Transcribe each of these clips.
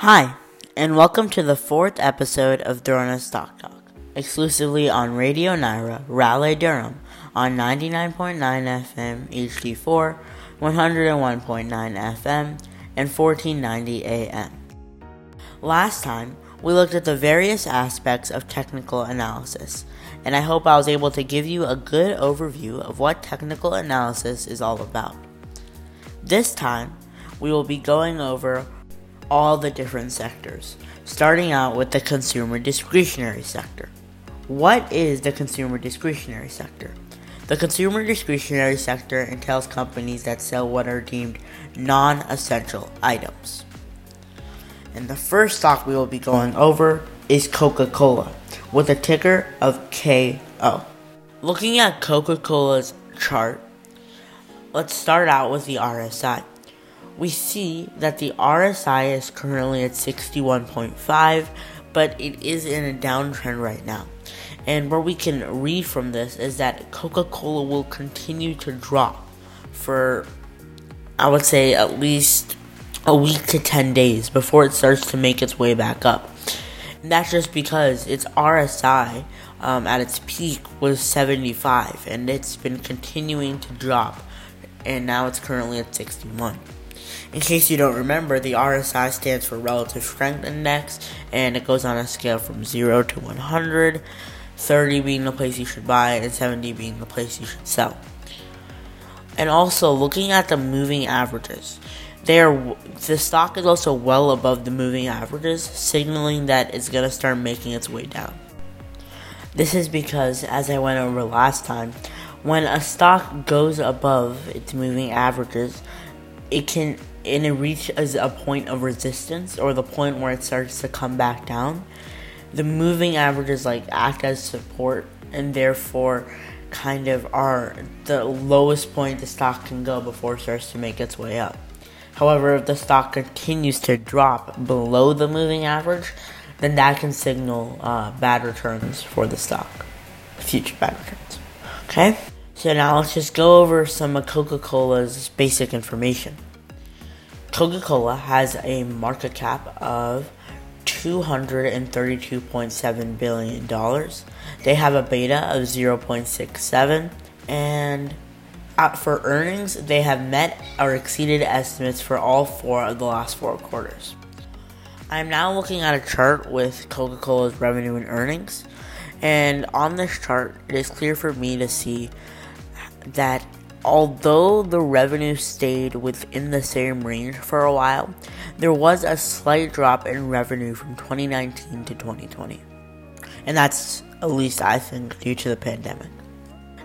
Hi, and welcome to the fourth episode of Drona Stock Talk, exclusively on Radio Nyra, Raleigh, Durham, on 99.9 FM HD4, 101.9 FM, and 1490 AM. Last time, we looked at the various aspects of technical analysis, and I hope I was able to give you a good overview of what technical analysis is all about. This time, we will be going over all the different sectors, starting out with the consumer discretionary sector. What is the consumer discretionary sector? The consumer discretionary sector entails companies that sell what are deemed non essential items. And the first stock we will be going over is Coca Cola with a ticker of KO. Looking at Coca Cola's chart, let's start out with the RSI we see that the RSI is currently at 61.5, but it is in a downtrend right now. And what we can read from this is that Coca Cola will continue to drop for, I would say, at least a week to 10 days before it starts to make its way back up. And that's just because its RSI um, at its peak was 75 and it's been continuing to drop, and now it's currently at 61. In case you don't remember, the RSI stands for Relative Strength Index, and it goes on a scale from 0 to 100, 30 being the place you should buy, and 70 being the place you should sell. And also, looking at the moving averages, they are, the stock is also well above the moving averages, signaling that it's going to start making its way down. This is because, as I went over last time, when a stock goes above its moving averages, it can and it reaches a point of resistance or the point where it starts to come back down, the moving averages like act as support and therefore kind of are the lowest point the stock can go before it starts to make its way up. However, if the stock continues to drop below the moving average, then that can signal uh, bad returns for the stock, future bad returns. Okay? So now let's just go over some of Coca Cola's basic information. Coca Cola has a market cap of $232.7 billion. They have a beta of 0.67, and for earnings, they have met or exceeded estimates for all four of the last four quarters. I am now looking at a chart with Coca Cola's revenue and earnings, and on this chart, it is clear for me to see that although the revenue stayed within the same range for a while, there was a slight drop in revenue from 2019 to 2020. And that's, at least I think, due to the pandemic.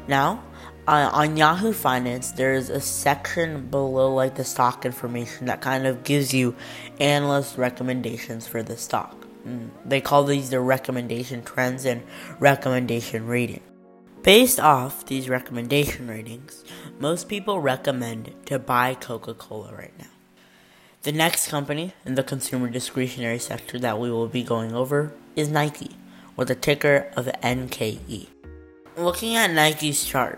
Now, uh, on Yahoo Finance, there's a section below like the stock information that kind of gives you analyst recommendations for the stock. Mm, they call these the recommendation trends and recommendation rating. Based off these recommendation ratings, most people recommend to buy Coca Cola right now. The next company in the consumer discretionary sector that we will be going over is Nike, with a ticker of NKE. Looking at Nike's chart,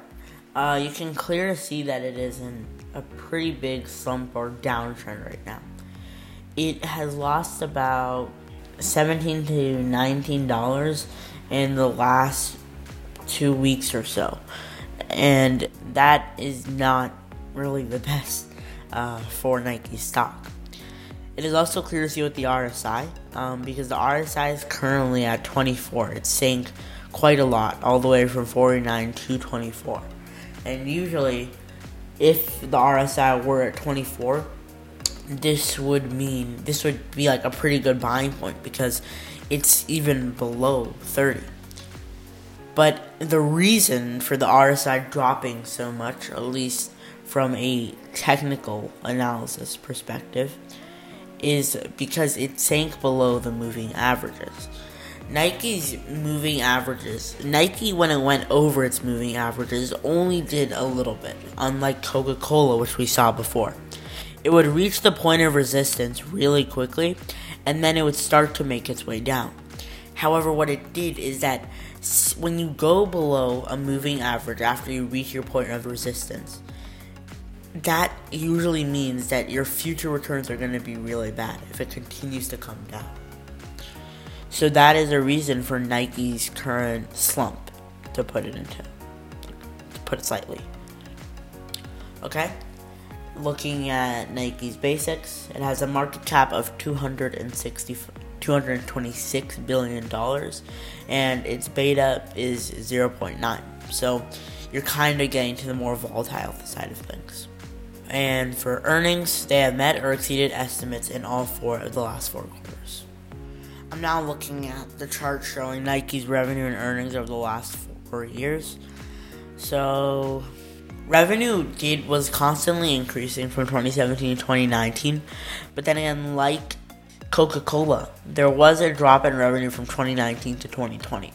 uh, you can clearly see that it is in a pretty big slump or downtrend right now. It has lost about 17 to 19 dollars in the last two weeks or so. And that is not really the best uh, for Nike stock. It is also clear to see with the RSI um, because the RSI is currently at 24. It sank quite a lot, all the way from 49 to 24. And usually, if the RSI were at 24, this would mean this would be like a pretty good buying point because it's even below 30. But the reason for the RSI dropping so much, at least from a technical analysis perspective, is because it sank below the moving averages. Nike's moving averages, Nike, when it went over its moving averages, only did a little bit, unlike Coca Cola, which we saw before. It would reach the point of resistance really quickly, and then it would start to make its way down. However, what it did is that when you go below a moving average after you reach your point of resistance, that usually means that your future returns are going to be really bad if it continues to come down. So that is a reason for Nike's current slump, to put it into, to put it slightly. Okay, looking at Nike's basics, it has a market cap of 260, 226 billion dollars, and its beta is 0.9. So you're kind of getting to the more volatile side of things. And for earnings, they have met or exceeded estimates in all four of the last four quarters. I'm now looking at the chart showing Nike's revenue and earnings over the last four years. So, revenue did was constantly increasing from 2017 to 2019, but then again, like Coca-Cola, there was a drop in revenue from 2019 to 2020.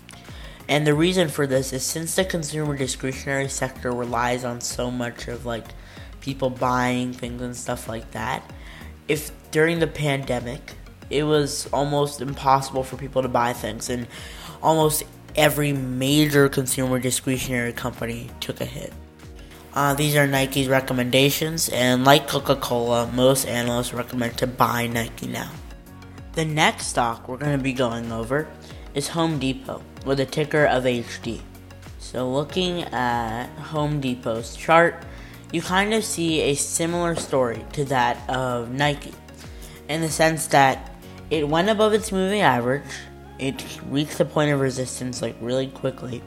And the reason for this is since the consumer discretionary sector relies on so much of like people buying things and stuff like that, if during the pandemic it was almost impossible for people to buy things, and almost every major consumer discretionary company took a hit. Uh, these are Nike's recommendations, and like Coca Cola, most analysts recommend to buy Nike now. The next stock we're going to be going over is Home Depot with a ticker of HD. So, looking at Home Depot's chart, you kind of see a similar story to that of Nike in the sense that it went above its moving average, it reached the point of resistance like really quickly,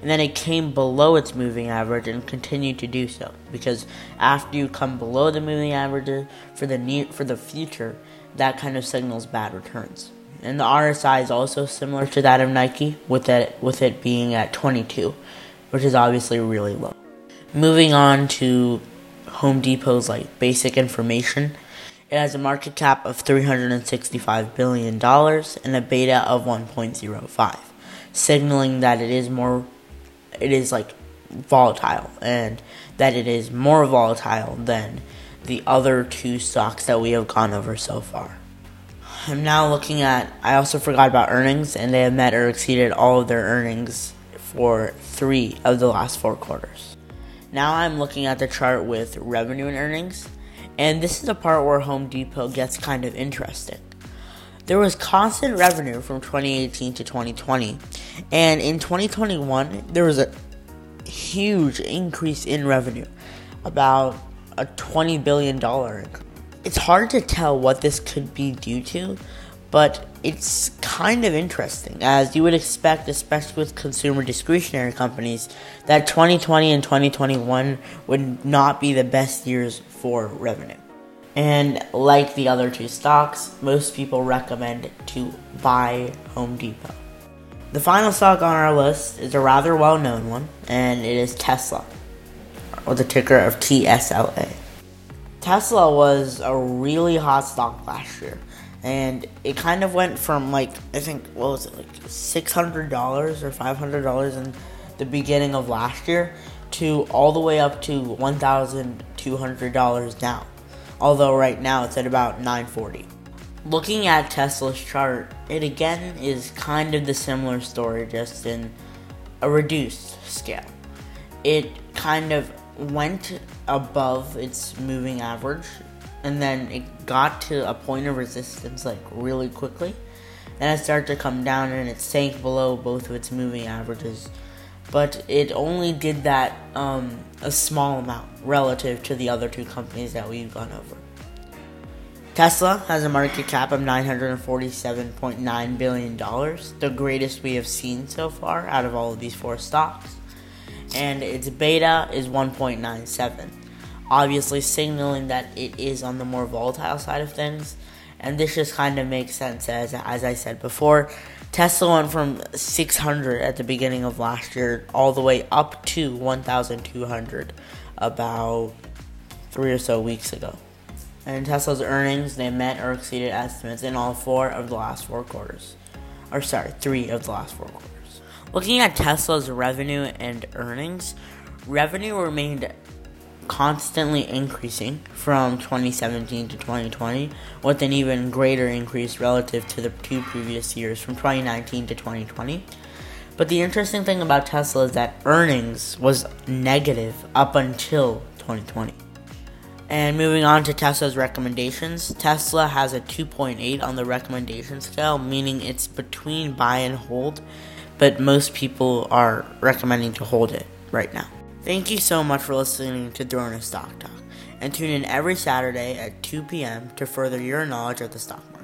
and then it came below its moving average and continued to do so. Because after you come below the moving average uh, for the near, for the future, that kind of signals bad returns. And the RSI is also similar to that of Nike with it with it being at 22, which is obviously really low. Moving on to Home Depot's like basic information it has a market cap of $365 billion and a beta of 1.05, signaling that it is more, it is like volatile and that it is more volatile than the other two stocks that we have gone over so far. I'm now looking at, I also forgot about earnings, and they have met or exceeded all of their earnings for three of the last four quarters. Now I'm looking at the chart with revenue and earnings, and this is the part where Home Depot gets kind of interesting. There was constant revenue from 2018 to 2020, and in 2021, there was a huge increase in revenue, about a $20 billion. It's hard to tell what this could be due to, but it's kind of interesting, as you would expect, especially with consumer discretionary companies, that 2020 and 2021 would not be the best years for revenue. And like the other two stocks, most people recommend to buy Home Depot. The final stock on our list is a rather well known one, and it is Tesla, with the ticker of TSLA. Tesla was a really hot stock last year and it kind of went from like I think what was it like six hundred dollars or five hundred dollars in the beginning of last year to all the way up to one thousand two hundred dollars now. Although right now it's at about nine forty. Looking at Tesla's chart, it again is kind of the similar story, just in a reduced scale. It kind of went above its moving average and then it got to a point of resistance like really quickly. and it started to come down and it sank below both of its moving averages. But it only did that um, a small amount relative to the other two companies that we've gone over. Tesla has a market cap of $947.9 billion, the greatest we have seen so far out of all of these four stocks. And its beta is 1.97 obviously signaling that it is on the more volatile side of things. And this just kind of makes sense as as I said before. Tesla went from 600 at the beginning of last year all the way up to 1,200 about three or so weeks ago. And Tesla's earnings, they met or exceeded estimates in all four of the last four quarters. Or sorry, three of the last four quarters. Looking at Tesla's revenue and earnings, revenue remained constantly increasing from 2017 to 2020, with an even greater increase relative to the two previous years from 2019 to 2020. But the interesting thing about Tesla is that earnings was negative up until 2020. And moving on to Tesla's recommendations, Tesla has a 2.8 on the recommendation scale, meaning it's between buy and hold, but most people are recommending to hold it right now. Thank you so much for listening to Drona Stock Talk, and tune in every Saturday at 2 p.m. to further your knowledge of the stock market.